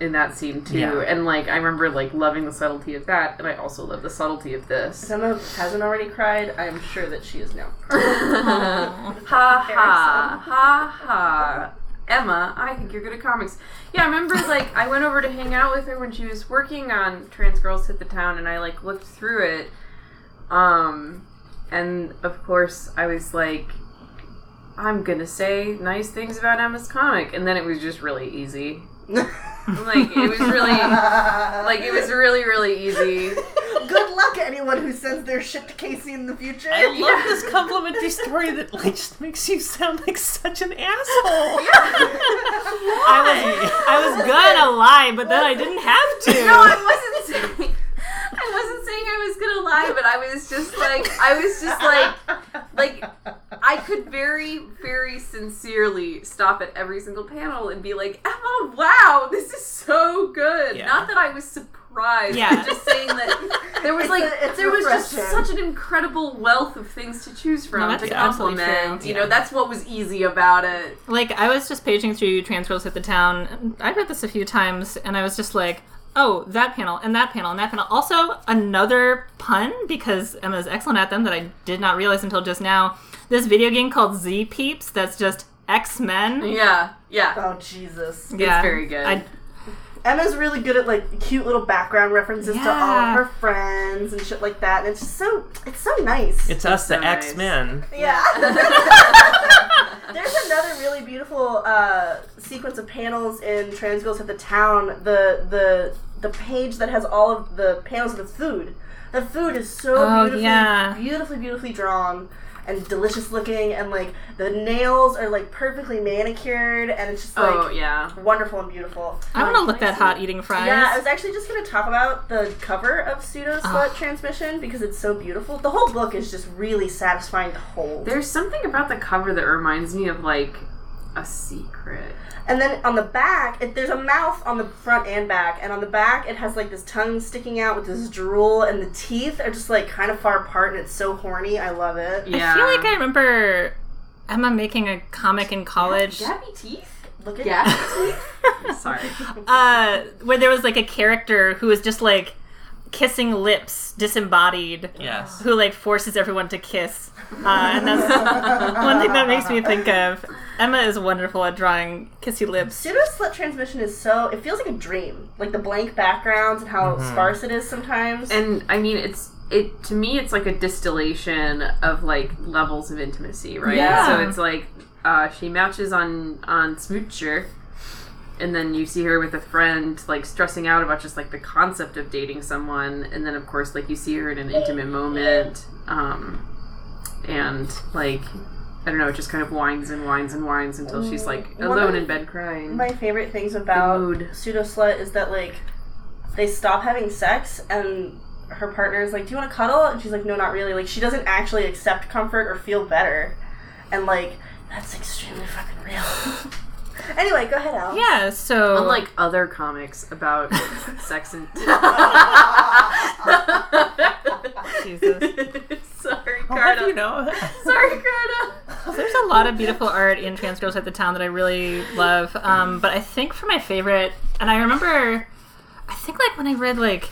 in that scene too. Yeah. and like i remember like loving the subtlety of that and i also love the subtlety of this. If Emma hasn't already cried, I am sure that she is now. ha ha ha ha. Emma i think you're good at comics. Yeah i remember like i went over to hang out with her when she was working on trans girls hit the town and i like looked through it. Um and of course i was like i'm gonna say nice things about emma's comic. And then it was just really easy like it was really like it was really really easy Good luck, anyone who sends their shit to Casey in the future. I love this complimentary story that like just makes you sound like such an asshole. I was I was gonna lie, but then I didn't have to. No, I wasn't saying. I wasn't saying I was gonna lie, but I was just like, I was just like, like, I could very, very sincerely stop at every single panel and be like, Emma, wow, this is so good. Yeah. Not that I was surprised, Yeah. but just saying that there was It's like, a- it's there was just such an incredible wealth of things to choose from No, to absolutely compliment. true. You Yeah. know, that's what was easy about it. Like I was just paging through Trans Girls Hit the Town. I read this a few times, and I was just like, "Oh, that panel and that panel and that panel." Also, another pun because Emma's excellent at them that I did not realize until just now. This video game called Z Peeps that's just X Men. Yeah, yeah. Oh Jesus. Yeah, very good. I, Emma's really good at like cute little background references to all of her friends and shit like that, and it's just so it's so nice. It's us, the so nice. X Men. yeah. There's another really beautiful uh, sequence of panels in Trans Girls Hit the Town. The the the page that has all of the panels of the food. The food is so Oh, beautifully, yeah. beautifully, beautifully drawn and delicious looking, and like the nails are like perfectly manicured, and it's just oh, like oh, yeah. wonderful and beautiful. I want to look that hot eating fries. Yeah, I was actually just going to talk about the cover of Pseudo Slut Transmission because it's so beautiful. The whole book is just really satisfying to hold. There's something about the cover that reminds me of like a secret. and then on the back, it, there's a mouth on the front and back, and on the back it has like this tongue sticking out with this drool, and the teeth are just like kind of far apart, and it's so horny. I love it. Yeah. I feel like I remember Emma making a comic in college. Gabby teeth? Look at Yeah. Sorry. uh, where there was like a character who was just like kissing lips, disembodied, Yes. who like forces everyone to kiss, uh, and that's one thing that makes me think of. Emma is wonderful at drawing kissy lips. Pseudo slut transmission is so it feels like a dream. Like the blank backgrounds and how sparse it is sometimes. and I mean, it's it to me. It's like a distillation of like levels of intimacy, right? Yeah. So it's like uh, she matches on on Smoocher, and then you see her with a friend, like stressing out about just like the concept of dating someone, and then of course, like you see her in an intimate moment, um, and like. I don't know, it just kind of whines and whines and whines until she's mm, like alone of in bed crying. My favorite things about pseudo slut is that like they stop having sex and her partner is like, "Do you want to cuddle?" And she's like, "No, not really." Like she doesn't actually accept comfort or feel better, and like that's extremely fucking real. anyway, go ahead, Al. Yeah, so Unlike other comics about sex and Jesus. Sorry, How do Carta. you know? Sorry, There's a lot of beautiful art in Trans Girls Hit the Town that I really love. Um, but I think for my favorite, and I remember, I think like when I read like,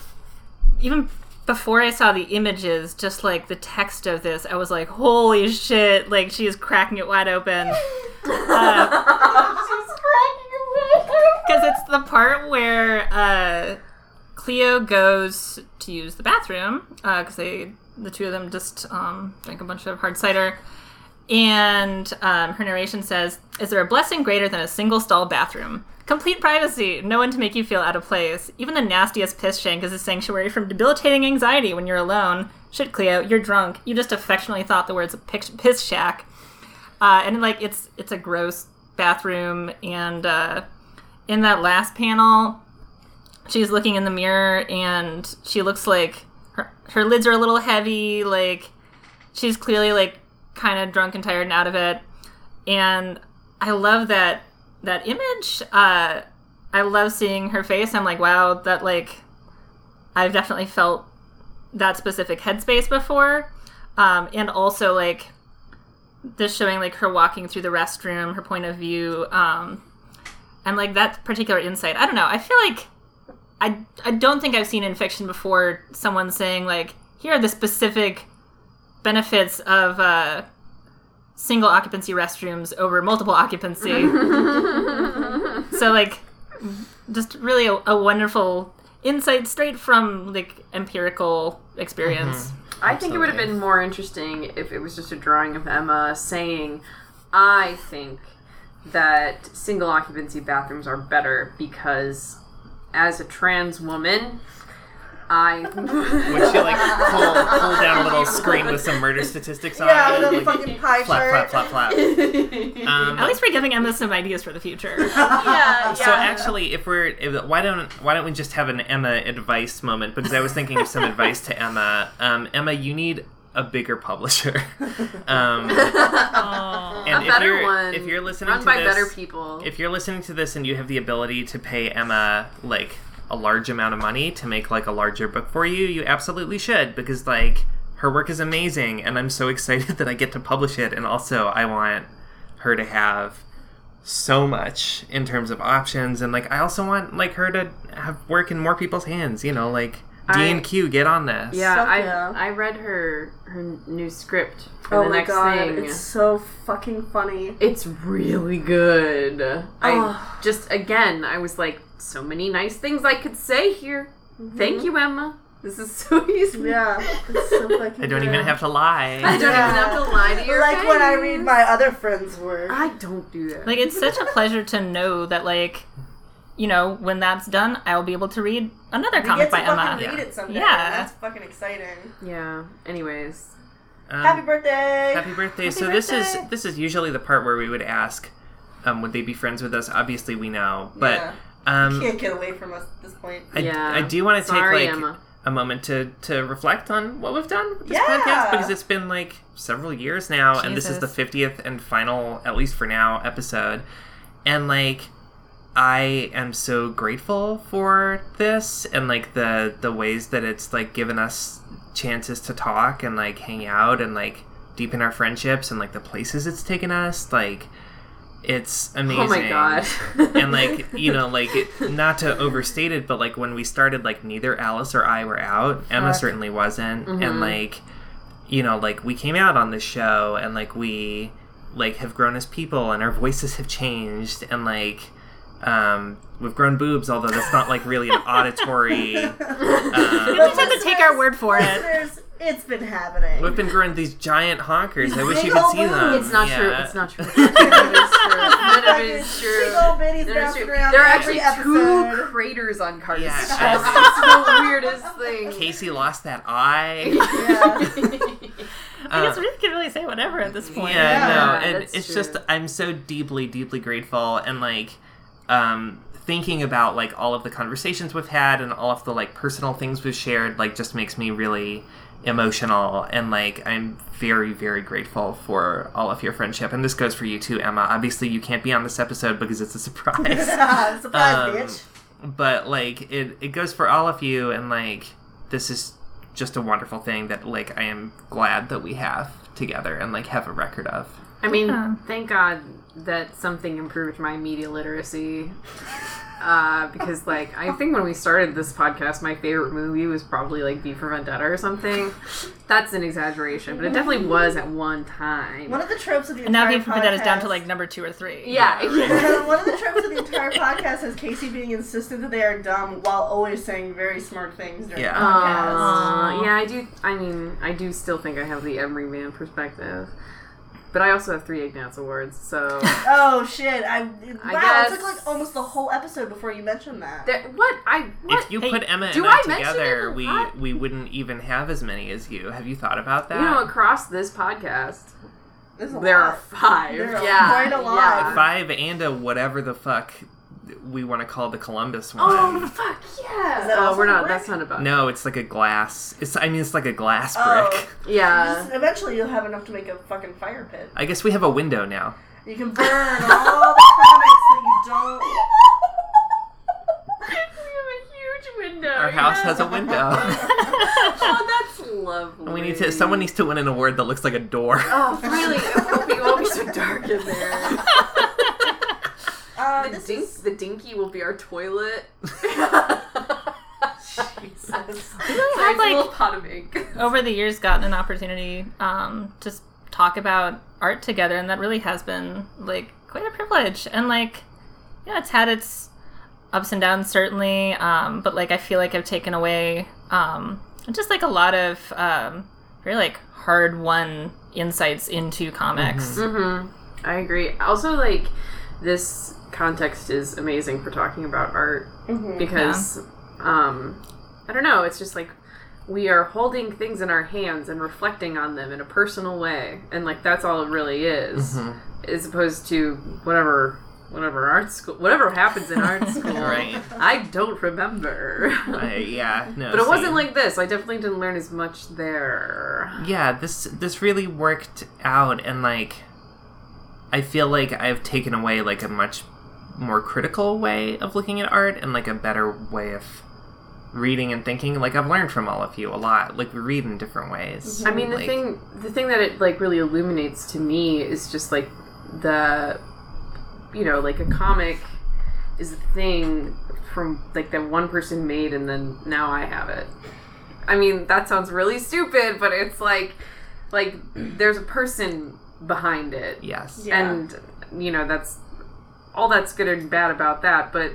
even before I saw the images, just like the text of this, I was like, holy shit! Like she is cracking it wide open. Uh she's cracking it wide open. Because it's the part where uh, Cleo goes to use the bathroom because they, the two of them, just um, drank a bunch of hard cider. And um, her narration says, Is there a blessing greater than a single stall bathroom? Complete privacy, no one to make you feel out of place. Even the nastiest piss shank is a sanctuary from debilitating anxiety when you're alone. Shit, Cleo, you're drunk. You just affectionately thought the words piss shack. Uh, and like it's it's a gross bathroom, and uh, in that last panel, she's looking in the mirror, and she looks like her her lids are a little heavy, like she's clearly like kind of drunk and tired and out of it. And i love that that image. Uh i love seeing her face. I'm like wow that like i've definitely felt that specific headspace before. Um and also like this showing like her walking through the restroom her point of view um and like that particular insight. I don't know. I feel like i i don't think i've seen in fiction before someone saying like here are the specific benefits of uh, single occupancy restrooms over multiple occupancy. so, like, just really a, a wonderful insight straight from like empirical experience. I think it would have been more interesting if it was just a drawing of Emma saying, I think that single occupancy bathrooms are better because as a trans woman, I. Would she like pull, pull down a little screen with some murder statistics on Yeah, it? with a Like, fucking pie flap, chart. flap, flap, flap. Um, At least we're giving Emma some ideas for the future. yeah, So actually, if we're if, why don't why don't we just have an Emma advice moment? Because I was thinking of some advice to Emma. Um, Emma, you need a bigger publisher. Um, and if better you're one. if you're listening Run to by this, better people. if you're listening to this and you have the ability to pay Emma like a large amount of money to make like a larger book for you, you absolutely should because like her work is amazing and I'm so excited that I get to publish it and also I want her to have so much in terms of options and like I also want like her to have work in more people's hands, you know, like D I- and Q get on this. Yeah, Fuck I yeah. I read her her new script for Oh the my next god, thing. it's so fucking funny. It's really good. I Oh. just again, I was like, so many nice things I could say here. Thank you, Emma. This is so easy. Mm-hmm. Yeah, it's so fucking I don't good. even have to lie. I don't Yeah. even have to lie to your Like when I read my other friends' work. I don't do that. like it's such a pleasure to know that like you know when that's done, I will be able to read another we comic get to by Emma. fucking read Yeah. it someday. Yeah. That's fucking exciting. yeah. Anyways, Um, Happy birthday! Happy birthday. so this is this is usually the part where we would ask, um, would they be friends with us? Obviously, we know, but Yeah. Um, Can't get away from us at this point. I, Yeah. I do want to take Sorry, like Emma. a moment to to reflect on what we've done with this Yeah. podcast because it's been like several years now, and this is the fiftieth and final, at least for now, episode, and like. I am so grateful for this and like the the ways that it's like given us chances to talk and like hang out and like deepen our friendships and like the places it's taken us like it's amazing Oh my god. and like you know like it, not to overstate it but like when we started like neither alice or i were out emma Fuck. certainly wasn't Mm-hmm. and like you know like we came out on this show and like we like have grown as people and our voices have changed and like um, we've grown boobs, although that's not like really an auditory. You Um, just have to take our word for it. Listeners, It's been happening. we've been growing these giant honkers. I wish Big you could old see them. boobs. It's not Yeah. true. It's not true. None of it is true. None of it is true. Big old bitties None of it is bouncing true. around There are every actually two episode. craters on Carta's Yeah. chest. It's the weirdest thing. Casey lost that eye. Yeah. I guess we can really say whatever at this point. Yeah, Yeah, no, and that's it's true. just I'm so deeply, deeply grateful, and like, um, thinking about like all of the conversations we've had and all of the like personal things we've shared, like, just makes me really emotional, and like, I'm very, very grateful for all of your friendship, and this goes for you too, Emma. Obviously, you can't be on this episode because it's a surprise. Surprise, Um, bitch. but like it it goes for all of you and like this is just a wonderful thing that like I am glad that we have together and like have a record of. I mean, Yeah. thank God that something improved my media literacy. Uh, because, like, I think when we started this podcast, my favorite movie was probably like V for Vendetta or something. That's an exaggeration, but it definitely was at one time. One of the tropes of the And now entire V for Vendetta is down to podcast- like number two or three. yeah, yeah. One of the tropes of the entire podcast is Casey being insistent that they are dumb while always saying very smart things during Yeah. the podcast. Uh, yeah, I do. I mean, I do still think I have the Emery Man perspective, but I also have three Ignatz awards. So Oh shit! I wow. guess- It took like almost the whole episode before you mentioned that. there, what I what If you Hey, put Emma do and I I mention together, it? we What? we wouldn't even have as many as you. Have you thought about that? you know across this podcast There's a there are five. There are yeah, quite a lot. yeah. Five and a whatever the fuck we want to call the Columbus oh, one. Oh fuck yeah! Is that oh, also we're not. brick? That's not about. No, it's like a glass. It's I mean it's like a glass Oh. brick. Yeah. Just- eventually, you'll have enough to make a fucking fire pit. I guess we have a window now. You can burn all the comics that you don't. we have a huge window. Our house has a window. oh, that's lovely. we need to. Someone needs to win an award that looks like a door. Oh, really? It won't be, it won't be so dark in there. Uh, The, this dink, is the dinky will be our toilet. Jesus. I've, Nice like- little pot of ink. over the years gotten an opportunity um, to talk about art together and that really has been like quite a privilege and like yeah it's had its ups and downs certainly um, but like i feel like i've taken away um, just like a lot of um, very like hard won insights into comics Mm-hmm. I agree. Also, like, this context is amazing for talking about art Mhm. because, um, I don't know, it's just like we are holding things in our hands and reflecting on them in a personal way. And, like, that's all it really is, Mhm. as opposed to whatever. Whatever art school, whatever happens in art school, Right. I don't remember. I, yeah, no. but it wasn't like this. I definitely didn't learn as much there. yeah this this really worked out and like i feel like i've taken away like a much more critical way of looking at art and like a better way of reading and thinking. Like i've learned from all of you a lot. Like we read in different ways. I mean, the Like, thing, the thing that it like really illuminates to me is just like the, you know, like a comic is a thing from like that one person made, and then now I have it. I mean, that sounds really stupid, but it's like, like there's a person behind it, yes. Yeah. and you know that's all that's good and bad about that, but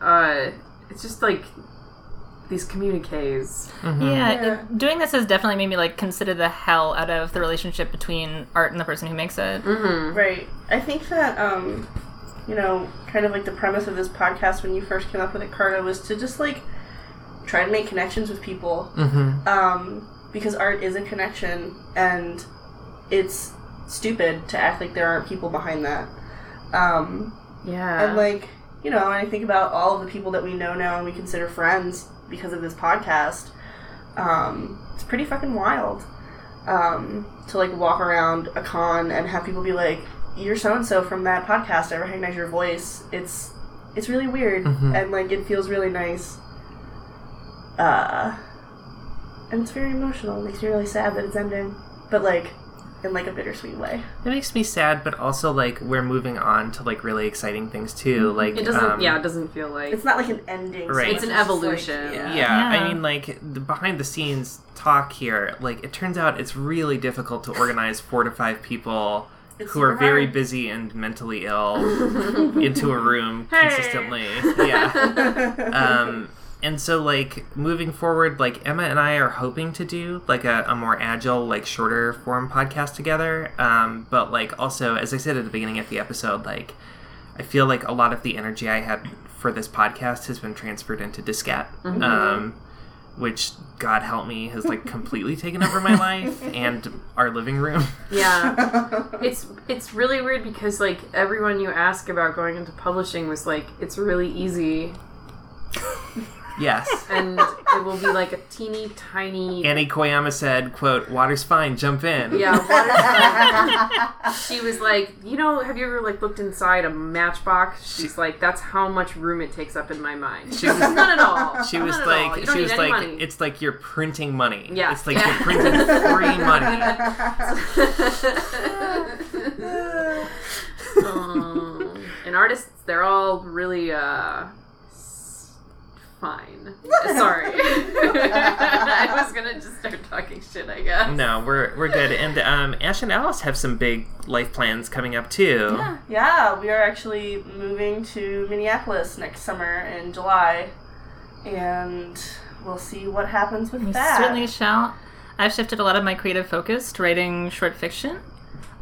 uh, it's just like these communiques. Mhm. yeah, Yeah. it- doing this has definitely made me like consider the hell out of the relationship between art and the person who makes it Mm-hmm. Right. I think that, um, you know, kind of like the premise of this podcast when you first came up with it, Carta, was to just like try to make connections with people. Mhm. Um, because art is a connection, and it's stupid to act like there aren't people behind that. Um, Yeah. and like, you know, and I think about all of the people that we know now and we consider friends because of this podcast. Um, it's pretty fucking wild. Um, to like walk around a con and have people be like, "You're so and so from that podcast. I recognize your voice." It's it's really weird Mhm. and like it feels really nice. Uh, and it's very emotional. It makes me really sad that it's ending, but like in like a bittersweet way. it makes me sad but also like we're moving on to like really exciting things too like It doesn't. um, yeah, it doesn't feel like It's not like an ending. Right. much It's an as just, like, evolution. yeah. yeah, Yeah. I mean, like the behind the scenes talk here. Like, it turns out it's really difficult to organize four to five people It's who are super very busy and mentally ill into a room consistently. Yeah. Um, and so, like, moving forward, like, Emma and I are hoping to do, like, a, a more agile, like, shorter form podcast together. Um, but, like, also, as I said at the beginning of the episode, like, I feel like a lot of the energy I had for this podcast has been transferred into Diskette. Um, which, God help me, has, like, completely taken over my life and our living room. Yeah. it's it's really weird because like everyone you ask about going into publishing was like it's really easy yes. and it will be like a teeny tiny Annie Koyama said, quote, water's fine, jump in. yeah water she was like you know have you ever like looked inside a matchbox she's like that's how much room it takes up in my mind She was- none at all She was like, she was like, money. it's like you're printing money. Yeah. It's like Yeah. you're printing free money. Um, and artists, they're all really uh fine. Sorry, I was gonna just start talking shit. I guess. No, we're we're good. And um, Ash and Alice have some big life plans coming up too. Yeah, yeah we are actually moving to Minneapolis next summer in July, and we'll see what happens with We that. certainly shall. I've shifted a lot of my creative focus to writing short fiction.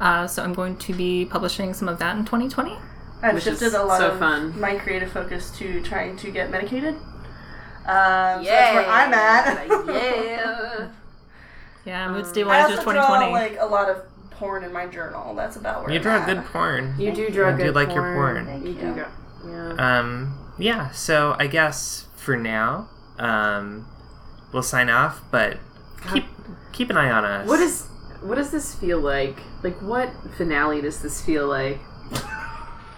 Uh, so I'm going to be publishing some of that in 2020. I've Which is shifted a lot so of fun. my creative focus to trying to get medicated. Um, so that's where I'm at. yeah. Yeah, mood I stabilizers also draw 2020. like a lot of porn in my journal. That's about where You I'm draw at. good porn. You do draw I do good like your porn. porn. Thank You you. do. Yeah. Um, yeah. So I guess for now, um, we'll sign off. But keep keep an eye on us. What is what does this feel like? Like what finale does this feel like?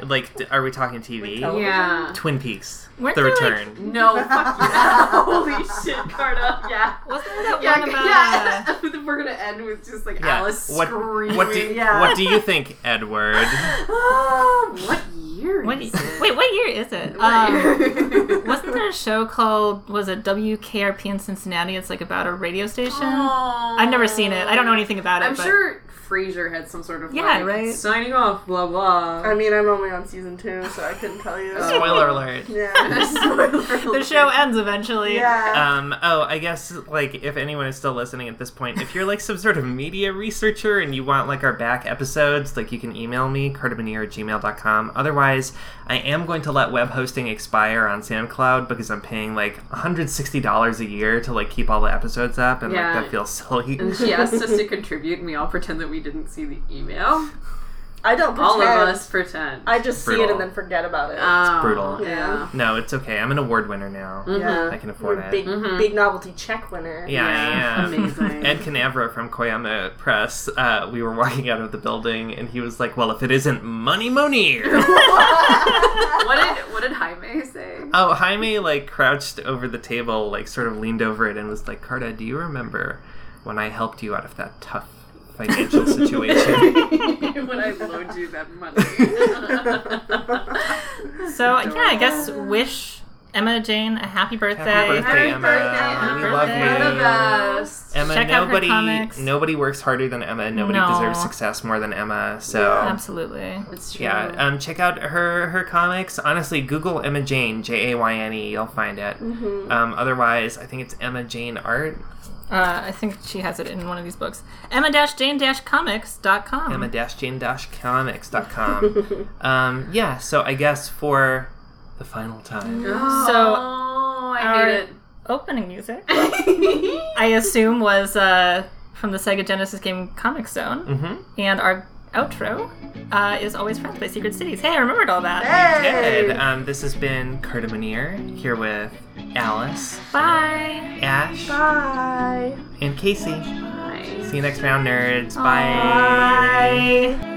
like? Are we talking TV? Yeah. Twin Peaks: Weren't The there, like- Return. No, fuck yeah. Holy shit, Carta. Yeah. Wasn't there that Yeah, one about... yeah. Uh, We're gonna end with just like Yeah. Alice what, screaming. what do Yeah. What do you think, Edward? Oh, what year What, is it? wait, what year is it? What Um, year? wasn't there a show called, was it WKRP in Cincinnati? It's like about a radio station. Aw. I've never seen it. I don't know anything about it. I'm but sure Frasier had some sort of Yeah, like, right. signing off, blah blah. I mean, I'm only on season two, so I couldn't tell you. Spoiler alert. Yeah. Spoiler The show ends eventually. yeah. Um, oh, I guess like if anyone is still listening at this point, if you're like some sort of media researcher and you want like our back episodes, like you can email me, cartamonir at gmail.com. Otherwise, I am going to let web hosting expire on SoundCloud because I'm paying like $160 a year to like keep all the episodes up and Yeah. like that feels silly. And she asked us to contribute, and we all pretend that we didn't see the email. I don't pretend. All of us pretend. I just see it Brutal. and then forget about it. Oh, brutal. Yeah. No, it's okay. I'm an award winner now. yeah. I can afford You're a it. big, Mhm. big novelty check winner. Yeah, Yeah, I am. amazing. Ed Kanerva from Koyama Press, uh, we were walking out of the building and he was like, Well, if it isn't Money Monir. what did what did Jaime say? oh, Jaime like crouched over the table, like sort of leaned over it and was like, Carta, do you remember when I helped you out of that tough financial situation? when I loaned you that money. So yeah, I guess wish Emma Jayne a happy birthday. Happy birthday, Happy Emma. birthday, Emma. We love Birthday. You're the best. Emma, Check out her nobody comics. nobody works harder than Emma. And nobody No. deserves success more than Emma. So Absolutely. It's true. Yeah, um, check out her her comics. Honestly, Google Emma Jayne J A Y N E. You'll find it. Mm-hmm. Um, otherwise, I think it's Emma Jayne Art. Uh, I think she has it in one of these books. Emma-Jayne-Comics.com. Emma Jayne Comics.com. um, yeah. So I guess for the final time, Oh, I our- hate it. Opening music, I assume, was uh, from the Sega Genesis game Comix Zone. mm-hmm. And our outro uh, is always friends by Secret Cities. Hey, I remembered all that. Hey! Did. Um, this has been Carta Monir here with Alice. Bye. Ash. Bye. And Casey. Bye. See you next round, nerds. Bye. Bye. Bye.